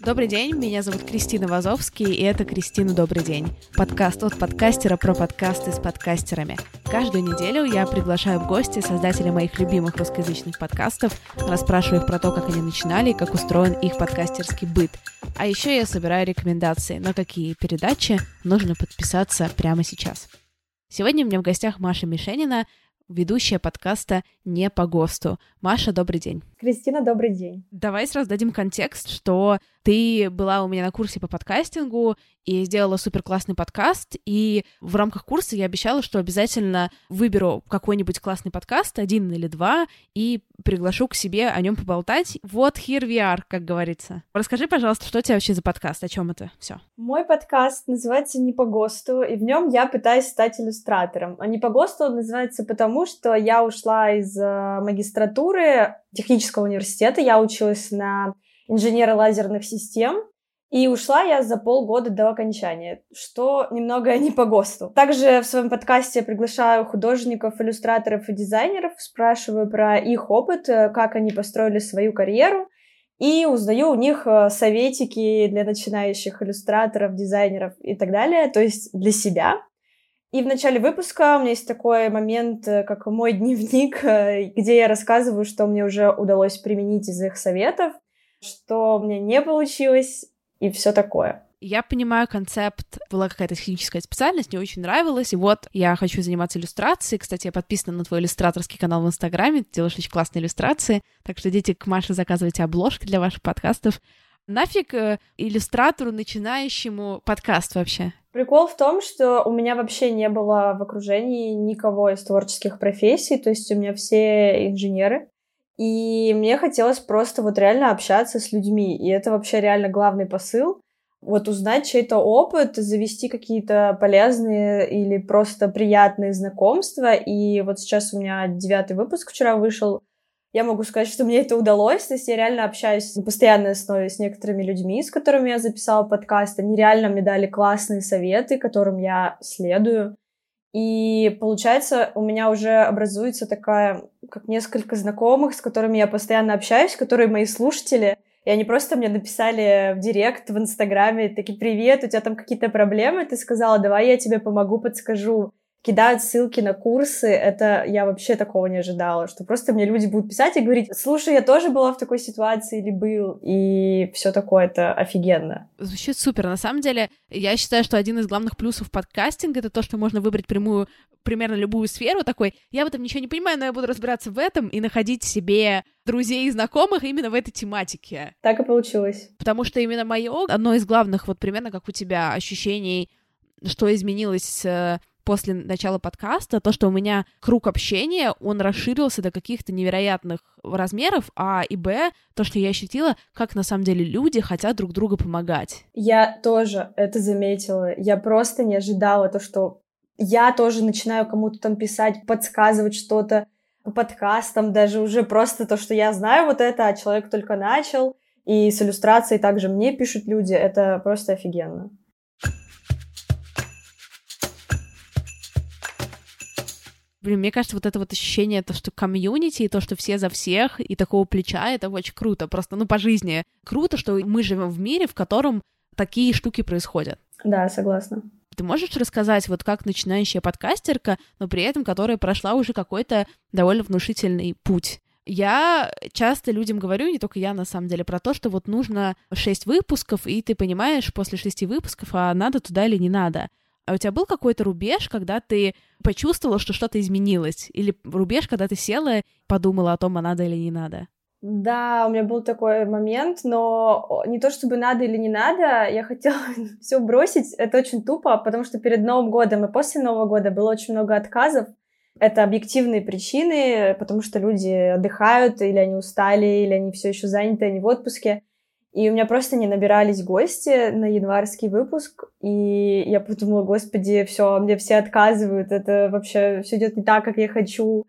Добрый день, меня зовут Кристина Вазовский, и это «Кристина, добрый день». Подкаст от подкастера про подкасты с подкастерами. Каждую неделю я приглашаю в гости создателей моих любимых русскоязычных подкастов, расспрашиваю их про то, как они начинали и как устроен их подкастерский быт. А еще я собираю рекомендации, на какие передачи нужно подписаться прямо сейчас. Сегодня у меня в гостях Маша Мишенина, ведущая подкаста «Не по ГОСТу». Маша, добрый день. Кристина, добрый день. Давай сразу дадим контекст, что ты была у меня на курсе по подкастингу и сделала супер классный подкаст, и в рамках курса я обещала, что обязательно выберу какой-нибудь классный подкаст, один или два, и приглашу к себе о нем поболтать. Вот here we are, как говорится. Расскажи, пожалуйста, что у тебя вообще за подкаст, о чем это все? Мой подкаст называется «Не по ГОСТу», и в нем я пытаюсь стать иллюстратором. А «Не по ГОСТу» называется потому, что я ушла из э, магистратуры технического университета, я училась на инженера лазерных систем, и ушла я за полгода до окончания, что немного не по ГОСТу. Также в своем подкасте приглашаю художников, иллюстраторов и дизайнеров, спрашиваю про их опыт, э, как они построили свою карьеру, и узнаю у них э, советики для начинающих иллюстраторов, дизайнеров и так далее, то есть для себя. И в начале выпуска у меня есть такой момент, э, как мой дневник, где я рассказываю, что мне уже удалось применить из их советов, что мне не получилось и все такое. Я понимаю концепт, была какая-то техническая специальность, мне очень нравилось, и вот я хочу заниматься иллюстрацией. Кстати, я подписана на твой иллюстраторский канал в Инстаграме, ты делаешь очень классные иллюстрации, так что идите к Маше, заказывайте обложки для ваших подкастов. Нафиг э, иллюстратору, начинающему подкаст вообще? Прикол в том, что у меня вообще не было в окружении никого из творческих профессий, то есть у меня все инженеры. И мне хотелось просто вот реально общаться с людьми. И это вообще реально главный посыл. Вот узнать чей-то опыт, завести какие-то полезные или просто приятные знакомства. И вот сейчас у меня девятый выпуск вчера вышел. Я могу сказать, что мне это удалось. То есть я реально общаюсь на постоянной основе с некоторыми людьми, с которыми я записала подкаст. Они реально мне дали классные советы, которым я следую. И получается, у меня уже образуется такая, как несколько знакомых, с которыми я постоянно общаюсь, которые мои слушатели. И они просто мне написали в директ, в Инстаграме, такие, привет, у тебя там какие-то проблемы? Ты сказала, давай я тебе помогу, подскажу кидают ссылки на курсы, это я вообще такого не ожидала, что просто мне люди будут писать и говорить, слушай, я тоже была в такой ситуации или был, и все такое, это офигенно. Звучит супер. На самом деле, я считаю, что один из главных плюсов подкастинга — это то, что можно выбрать прямую примерно любую сферу, такой, я в этом ничего не понимаю, но я буду разбираться в этом и находить себе друзей и знакомых именно в этой тематике. Так и получилось. Потому что именно мое, одно из главных, вот примерно как у тебя, ощущений, что изменилось э, после начала подкаста, то, что у меня круг общения, он расширился до каких-то невероятных размеров, а и б, то, что я ощутила, как на самом деле люди хотят друг другу помогать. Я тоже это заметила. Я просто не ожидала то, что я тоже начинаю кому-то там писать, подсказывать что-то по подкастам, даже уже просто то, что я знаю вот это, а человек только начал, и с иллюстрацией также мне пишут люди, это просто офигенно. Блин, мне кажется, вот это вот ощущение, то, что комьюнити, и то, что все за всех, и такого плеча, это очень круто. Просто, ну, по жизни. Круто, что мы живем в мире, в котором такие штуки происходят. Да, согласна. Ты можешь рассказать, вот как начинающая подкастерка, но при этом которая прошла уже какой-то довольно внушительный путь? Я часто людям говорю, не только я на самом деле, про то, что вот нужно шесть выпусков, и ты понимаешь после шести выпусков, а надо туда или не надо. А у тебя был какой-то рубеж, когда ты почувствовала, что что-то изменилось? Или рубеж, когда ты села и подумала о том, а надо или не надо? Да, у меня был такой момент, но не то чтобы надо или не надо, я хотела все бросить. Это очень тупо, потому что перед Новым годом и после Нового года было очень много отказов. Это объективные причины, потому что люди отдыхают, или они устали, или они все еще заняты, они в отпуске. И у меня просто не набирались гости на январский выпуск, и я подумала, господи, все, мне все отказывают, это вообще все идет не так, как я хочу.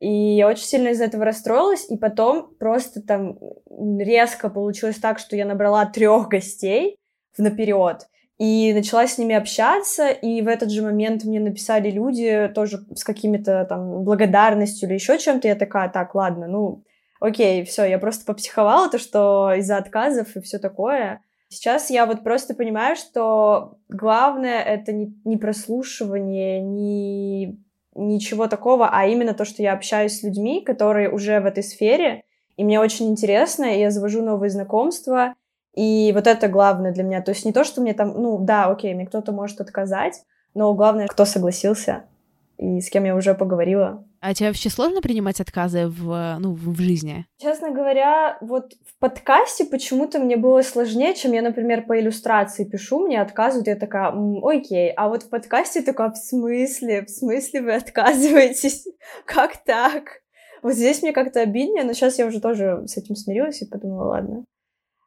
И я очень сильно из этого расстроилась, и потом просто там резко получилось так, что я набрала трех гостей наперед и начала с ними общаться, и в этот же момент мне написали люди тоже с какими-то там благодарностью или еще чем-то, я такая, так, ладно, ну, окей, все, я просто попсиховала, то, что из-за отказов и все такое. Сейчас я вот просто понимаю, что главное это не, не прослушивание, не ничего такого, а именно то, что я общаюсь с людьми, которые уже в этой сфере, и мне очень интересно, и я завожу новые знакомства, и вот это главное для меня. То есть не то, что мне там, ну да, окей, мне кто-то может отказать, но главное, кто согласился и с кем я уже поговорила. А тебе вообще сложно принимать отказы в, ну, в жизни? Честно говоря, вот в подкасте почему-то мне было сложнее, чем я, например, по иллюстрации пишу, мне отказывают, я такая, окей, а вот в подкасте такая, в смысле, в смысле вы отказываетесь? Как так? Вот здесь мне как-то обиднее, но сейчас я уже тоже с этим смирилась и подумала, ладно.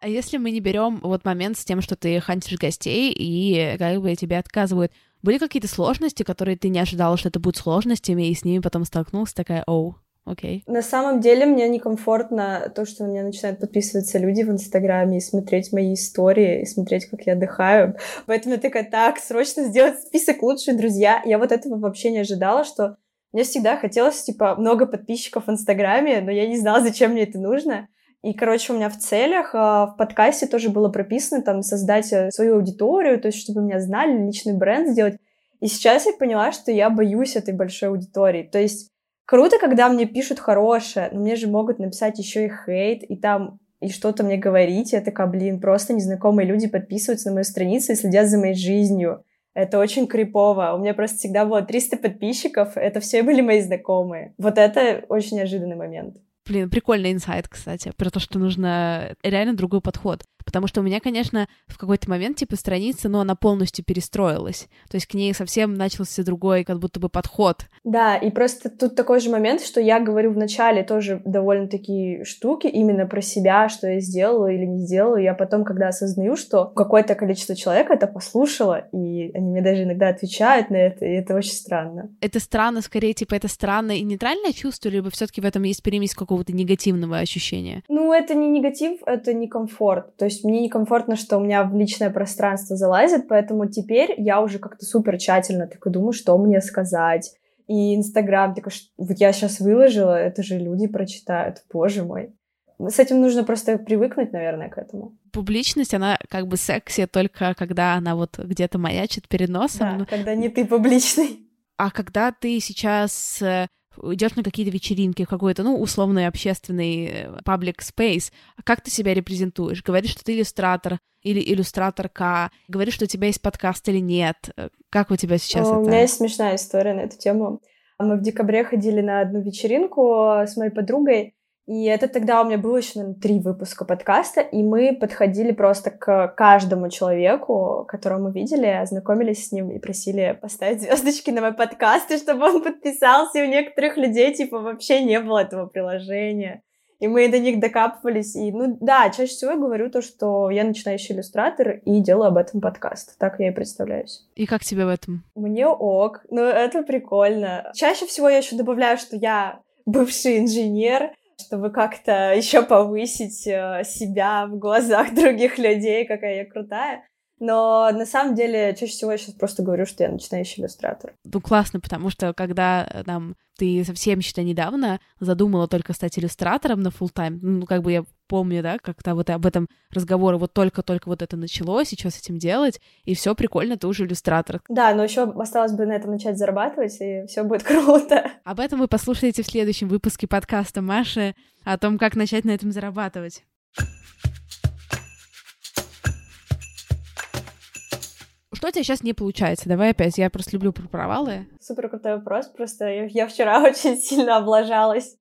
А если мы не берем вот момент с тем, что ты хантишь гостей и как бы тебе отказывают, были какие-то сложности, которые ты не ожидала, что это будут сложностями, и с ними потом столкнулась такая, оу, окей. На самом деле мне некомфортно то, что на меня начинают подписываться люди в Инстаграме и смотреть мои истории, и смотреть, как я отдыхаю. Поэтому я такая, так, срочно сделать список лучших друзья. Я вот этого вообще не ожидала, что мне всегда хотелось, типа, много подписчиков в Инстаграме, но я не знала, зачем мне это нужно. И, короче, у меня в целях а, в подкасте тоже было прописано там создать э, свою аудиторию, то есть чтобы меня знали, личный бренд сделать. И сейчас я поняла, что я боюсь этой большой аудитории. То есть круто, когда мне пишут хорошее, но мне же могут написать еще и хейт, и там и что-то мне говорить. Я такая, блин, просто незнакомые люди подписываются на мою страницу и следят за моей жизнью. Это очень крипово. У меня просто всегда было 300 подписчиков. Это все были мои знакомые. Вот это очень неожиданный момент. Блин, прикольный инсайт, кстати, про то, что нужно реально другой подход. Потому что у меня, конечно, в какой-то момент, типа, страница, но она полностью перестроилась. То есть к ней совсем начался другой, как будто бы, подход. Да, и просто тут такой же момент, что я говорю в начале тоже довольно такие штуки именно про себя, что я сделала или не сделала. Я потом, когда осознаю, что какое-то количество человек это послушало, и они мне даже иногда отвечают на это, и это очень странно. Это странно, скорее, типа, это странное и нейтральное чувство, либо все таки в этом есть перемесь какого-то негативного ощущения? Ну, это не негатив, это не комфорт. То есть мне некомфортно, что у меня в личное пространство залазит, поэтому теперь я уже как-то супер тщательно так и думаю, что мне сказать. И Инстаграм, так вот я сейчас выложила, это же люди прочитают, боже мой. С этим нужно просто привыкнуть, наверное, к этому. Публичность, она как бы секси только когда она вот где-то маячит перед носом. Да, когда не ты публичный. А когда ты сейчас э, идешь на какие-то вечеринки, какой-то, ну, условный общественный э, public space, как ты себя репрезентуешь? Говоришь, что ты иллюстратор или иллюстраторка, говоришь, что у тебя есть подкаст или нет. Э, как у тебя сейчас О, это? У меня есть смешная история на эту тему. Мы в декабре ходили на одну вечеринку с моей подругой, и это тогда у меня было еще, наверное, три выпуска подкаста, и мы подходили просто к каждому человеку, которого мы видели, ознакомились с ним и просили поставить звездочки на мой подкаст, и чтобы он подписался, и у некоторых людей, типа, вообще не было этого приложения. И мы до них докапывались. И, ну да, чаще всего я говорю то, что я начинающий иллюстратор и делаю об этом подкаст. Так я и представляюсь. И как тебе в этом? Мне ок. Ну, это прикольно. Чаще всего я еще добавляю, что я бывший инженер, чтобы как-то еще повысить э, себя в глазах других людей, какая я крутая. Но на самом деле чаще всего я сейчас просто говорю, что я начинающий иллюстратор. Ну, классно, потому что когда э, там ты совсем, считай, недавно задумала только стать иллюстратором на full тайм ну, как бы я помню, да, как-то вот об этом разговоры вот только-только вот это началось, и что с этим делать, и все прикольно, ты уже иллюстратор. Да, но еще осталось бы на этом начать зарабатывать, и все будет круто. Об этом вы послушаете в следующем выпуске подкаста Маши о том, как начать на этом зарабатывать. Что у тебя сейчас не получается? Давай опять, я просто люблю про провалы. Супер крутой вопрос, просто я, я вчера очень сильно облажалась.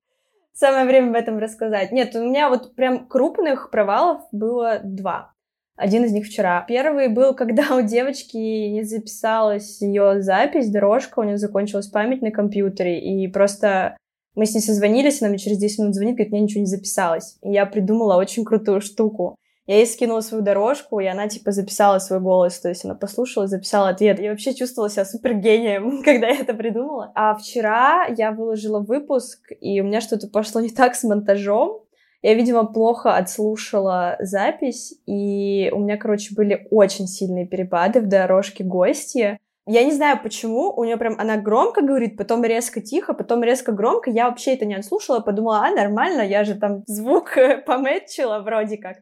Самое время об этом рассказать. Нет, у меня вот прям крупных провалов было два. Один из них вчера. Первый был, когда у девочки не записалась ее запись, дорожка, у нее закончилась память на компьютере, и просто мы с ней созвонились, она мне через 10 минут звонит, говорит, мне ничего не записалось. И я придумала очень крутую штуку. Я ей скинула свою дорожку, и она, типа, записала свой голос, то есть она послушала, записала ответ. Я вообще чувствовала себя супер гением, когда я это придумала. А вчера я выложила выпуск, и у меня что-то пошло не так с монтажом. Я, видимо, плохо отслушала запись, и у меня, короче, были очень сильные перепады в дорожке гостья. Я не знаю почему, у нее прям она громко говорит, потом резко тихо, потом резко громко. Я вообще это не отслушала, подумала, а, нормально, я же там звук помэтчила вроде как.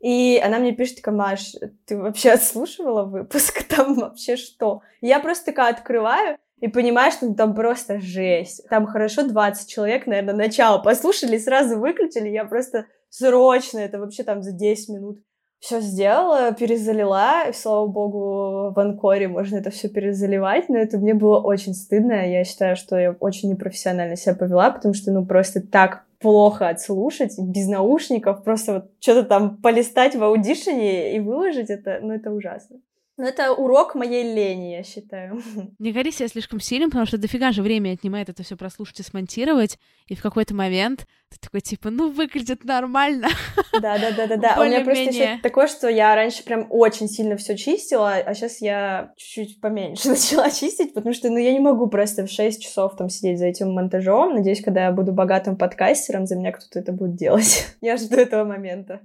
И она мне пишет, такая, Маш, ты вообще отслушивала выпуск? Там вообще что? Я просто такая открываю, и понимаешь, что там просто жесть. Там хорошо 20 человек, наверное, начало послушали, сразу выключили. Я просто срочно, это вообще там за 10 минут все сделала, перезалила, и, слава богу, в Анкоре можно это все перезаливать, но это мне было очень стыдно, я считаю, что я очень непрофессионально себя повела, потому что, ну, просто так плохо отслушать без наушников, просто вот что-то там полистать в аудишене и выложить это, ну, это ужасно. Ну, это урок моей лени, я считаю. Не гори себя слишком сильно, потому что дофига же время отнимает это все прослушать и смонтировать, и в какой-то момент ты такой, типа, ну, выглядит нормально. Да-да-да-да-да. У меня просто еще такое, что я раньше прям очень сильно все чистила, а сейчас я чуть-чуть поменьше начала чистить, потому что, ну, я не могу просто в 6 часов там сидеть за этим монтажом. Надеюсь, когда я буду богатым подкастером, за меня кто-то это будет делать. Я жду этого момента.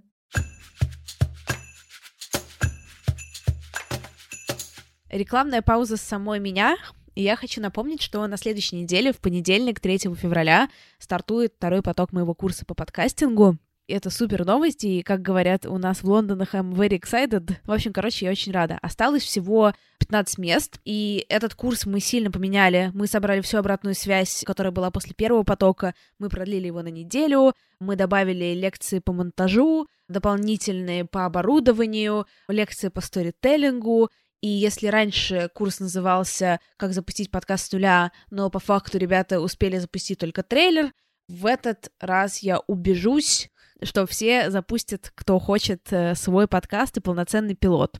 Рекламная пауза с самой меня. И я хочу напомнить, что на следующей неделе, в понедельник, 3 февраля, стартует второй поток моего курса по подкастингу. Это супер новости, и, как говорят у нас в Лондонах, I'm very excited. В общем, короче, я очень рада. Осталось всего 15 мест, и этот курс мы сильно поменяли. Мы собрали всю обратную связь, которая была после первого потока, мы продлили его на неделю, мы добавили лекции по монтажу, дополнительные по оборудованию, лекции по сторителлингу, и если раньше курс назывался «Как запустить подкаст с нуля», но по факту ребята успели запустить только трейлер, в этот раз я убежусь, что все запустят, кто хочет, э, свой подкаст и полноценный пилот.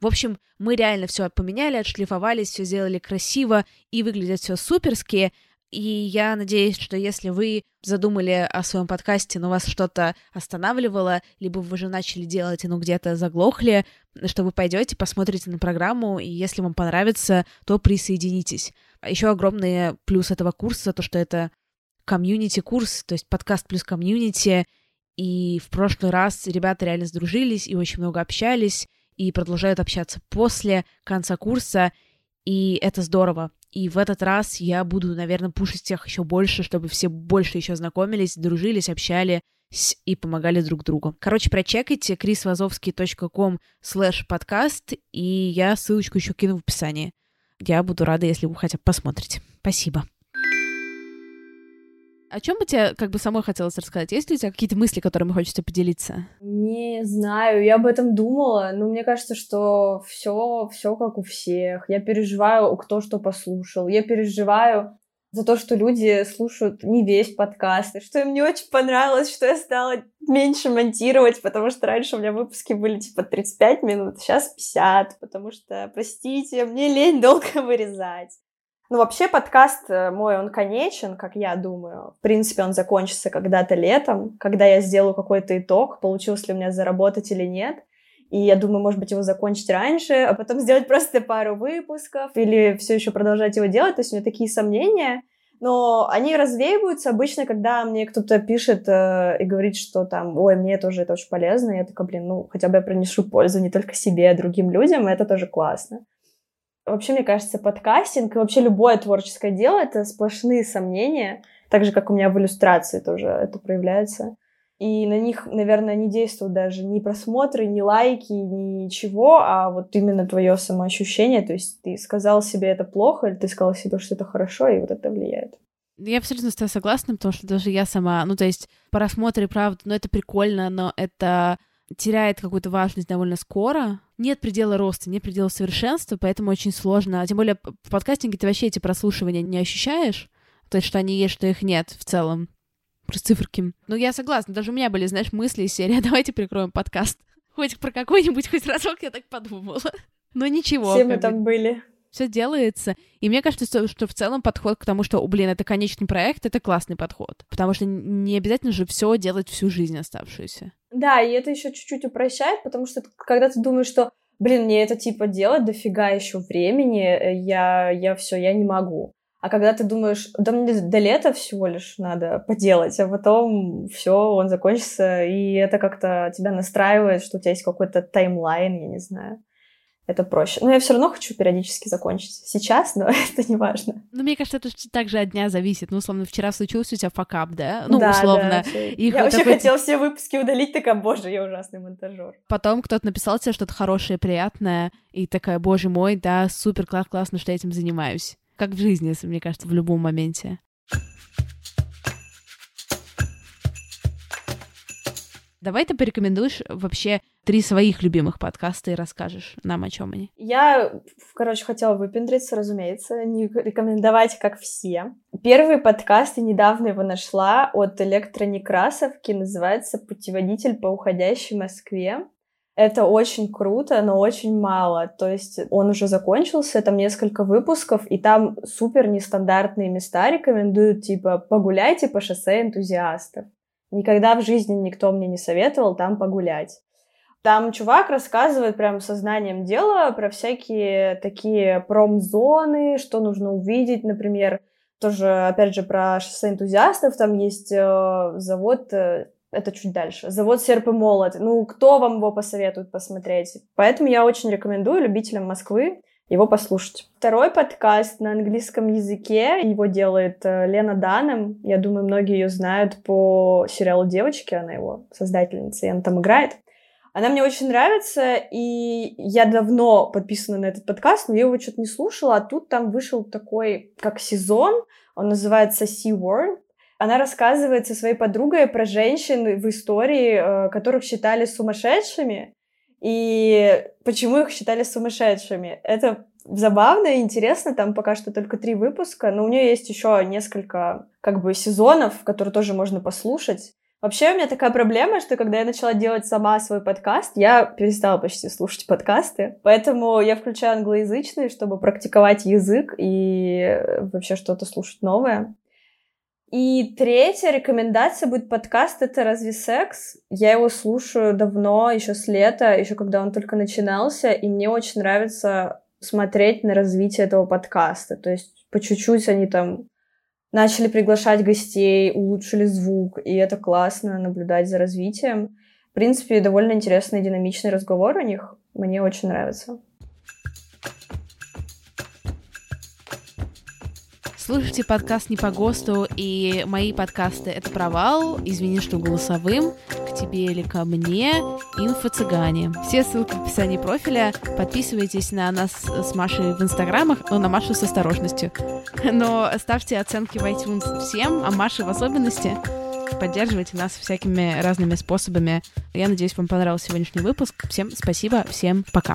В общем, мы реально все поменяли, отшлифовались, все сделали красиво и выглядит все суперски. И я надеюсь, что если вы задумали о своем подкасте, но вас что-то останавливало, либо вы уже начали делать, но где-то заглохли, что вы пойдете, посмотрите на программу, и если вам понравится, то присоединитесь. А Еще огромный плюс этого курса, то, что это комьюнити-курс, то есть подкаст плюс комьюнити, и в прошлый раз ребята реально сдружились и очень много общались, и продолжают общаться после конца курса, и это здорово. И в этот раз я буду, наверное, пушить всех еще больше, чтобы все больше еще знакомились, дружились, общались и помогали друг другу. Короче, прочекайте chrisvazovsky.com slash podcast, и я ссылочку еще кину в описании. Я буду рада, если вы хотя бы посмотрите. Спасибо. О чем бы тебе как бы самой хотелось рассказать? Есть ли у тебя какие-то мысли, которыми хочется поделиться? Не знаю, я об этом думала, но мне кажется, что все, все как у всех. Я переживаю, кто что послушал. Я переживаю за то, что люди слушают не весь подкаст, и что им не очень понравилось, что я стала меньше монтировать, потому что раньше у меня выпуски были типа 35 минут, сейчас 50, потому что, простите, мне лень долго вырезать. Ну, вообще подкаст э, мой, он конечен, как я думаю. В принципе, он закончится когда-то летом, когда я сделаю какой-то итог, получилось ли у меня заработать или нет. И я думаю, может быть, его закончить раньше, а потом сделать просто пару выпусков или все еще продолжать его делать. То есть у меня такие сомнения. Но они развеиваются обычно, когда мне кто-то пишет э, и говорит, что там, ой, мне тоже это очень полезно. Я такая, блин, ну, хотя бы я принесу пользу не только себе, а другим людям, и это тоже классно. Вообще, мне кажется, подкастинг и вообще любое творческое дело — это сплошные сомнения, так же, как у меня в иллюстрации тоже это проявляется. И на них, наверное, не действуют даже ни просмотры, ни лайки, ничего, а вот именно твое самоощущение. То есть ты сказал себе это плохо, или ты сказал себе, что это хорошо, и вот это влияет. Я абсолютно с тобой согласна, потому что даже я сама, ну, то есть просмотры, правда, ну, это прикольно, но это теряет какую-то важность довольно скоро. Нет предела роста, нет предела совершенства, поэтому очень сложно. А тем более в подкастинге ты вообще эти прослушивания не ощущаешь, то есть что они есть, что их нет в целом. Просто циферки. Ну, я согласна, даже у меня были, знаешь, мысли из серии, давайте прикроем подкаст. Хоть про какой-нибудь хоть разок я так подумала. Но ничего. Все мы там были все делается. И мне кажется, что, в целом подход к тому, что, блин, это конечный проект, это классный подход. Потому что не обязательно же все делать всю жизнь оставшуюся. Да, и это еще чуть-чуть упрощает, потому что когда ты думаешь, что, блин, мне это типа делать дофига еще времени, э, я, я все, я не могу. А когда ты думаешь, да мне до лета всего лишь надо поделать, а потом все, он закончится, и это как-то тебя настраивает, что у тебя есть какой-то таймлайн, я не знаю. Это проще. Но я все равно хочу периодически закончить сейчас, но это не важно. Ну, мне кажется, это также от дня зависит. Ну, условно, вчера случился у тебя факап, да? Ну, да, условно. Да, их я вот вообще такой... хотела все выпуски удалить, такая, боже, я ужасный монтажер. Потом кто-то написал тебе что-то хорошее, приятное, и такая, боже мой, да, супер, класс, классно, что я этим занимаюсь. Как в жизни, мне кажется, в любом моменте. Давай ты порекомендуешь вообще три своих любимых подкаста и расскажешь нам, о чем они. Я, короче, хотела выпендриться, разумеется, не рекомендовать, как все. Первый подкаст, и недавно его нашла, от Электронекрасовки, называется «Путеводитель по уходящей Москве». Это очень круто, но очень мало. То есть он уже закончился, там несколько выпусков, и там супер нестандартные места рекомендуют, типа «погуляйте по шоссе энтузиастов». Никогда в жизни никто мне не советовал там погулять. Там чувак рассказывает прям сознанием дела про всякие такие промзоны, что нужно увидеть, например, тоже, опять же, про шоссе энтузиастов, там есть э, завод, э, это чуть дальше, завод Серп и Молот. Ну, кто вам его посоветует посмотреть? Поэтому я очень рекомендую любителям Москвы его послушать. Второй подкаст на английском языке, его делает э, Лена Данем. Я думаю, многие ее знают по сериалу «Девочки», она его создательница, и она там играет. Она мне очень нравится, и я давно подписана на этот подкаст, но я его что-то не слушала, а тут там вышел такой, как сезон, он называется Sea World. Она рассказывает со своей подругой про женщин в истории, э, которых считали сумасшедшими, и почему их считали сумасшедшими. Это забавно и интересно, там пока что только три выпуска, но у нее есть еще несколько как бы сезонов, которые тоже можно послушать. Вообще у меня такая проблема, что когда я начала делать сама свой подкаст, я перестала почти слушать подкасты, поэтому я включаю англоязычные, чтобы практиковать язык и вообще что-то слушать новое. И третья рекомендация будет подкаст «Это разве секс?». Я его слушаю давно, еще с лета, еще когда он только начинался, и мне очень нравится смотреть на развитие этого подкаста. То есть по чуть-чуть они там начали приглашать гостей, улучшили звук, и это классно наблюдать за развитием. В принципе, довольно интересный динамичный разговор у них. Мне очень нравится. Слушайте подкаст не по ГОСТу, и мои подкасты — это провал, извини, что голосовым, к тебе или ко мне, инфо-цыгане. Все ссылки в описании профиля. Подписывайтесь на нас с Машей в инстаграмах, но на Машу с осторожностью. Но ставьте оценки в iTunes всем, а Маше в особенности. Поддерживайте нас всякими разными способами. Я надеюсь, вам понравился сегодняшний выпуск. Всем спасибо, всем пока.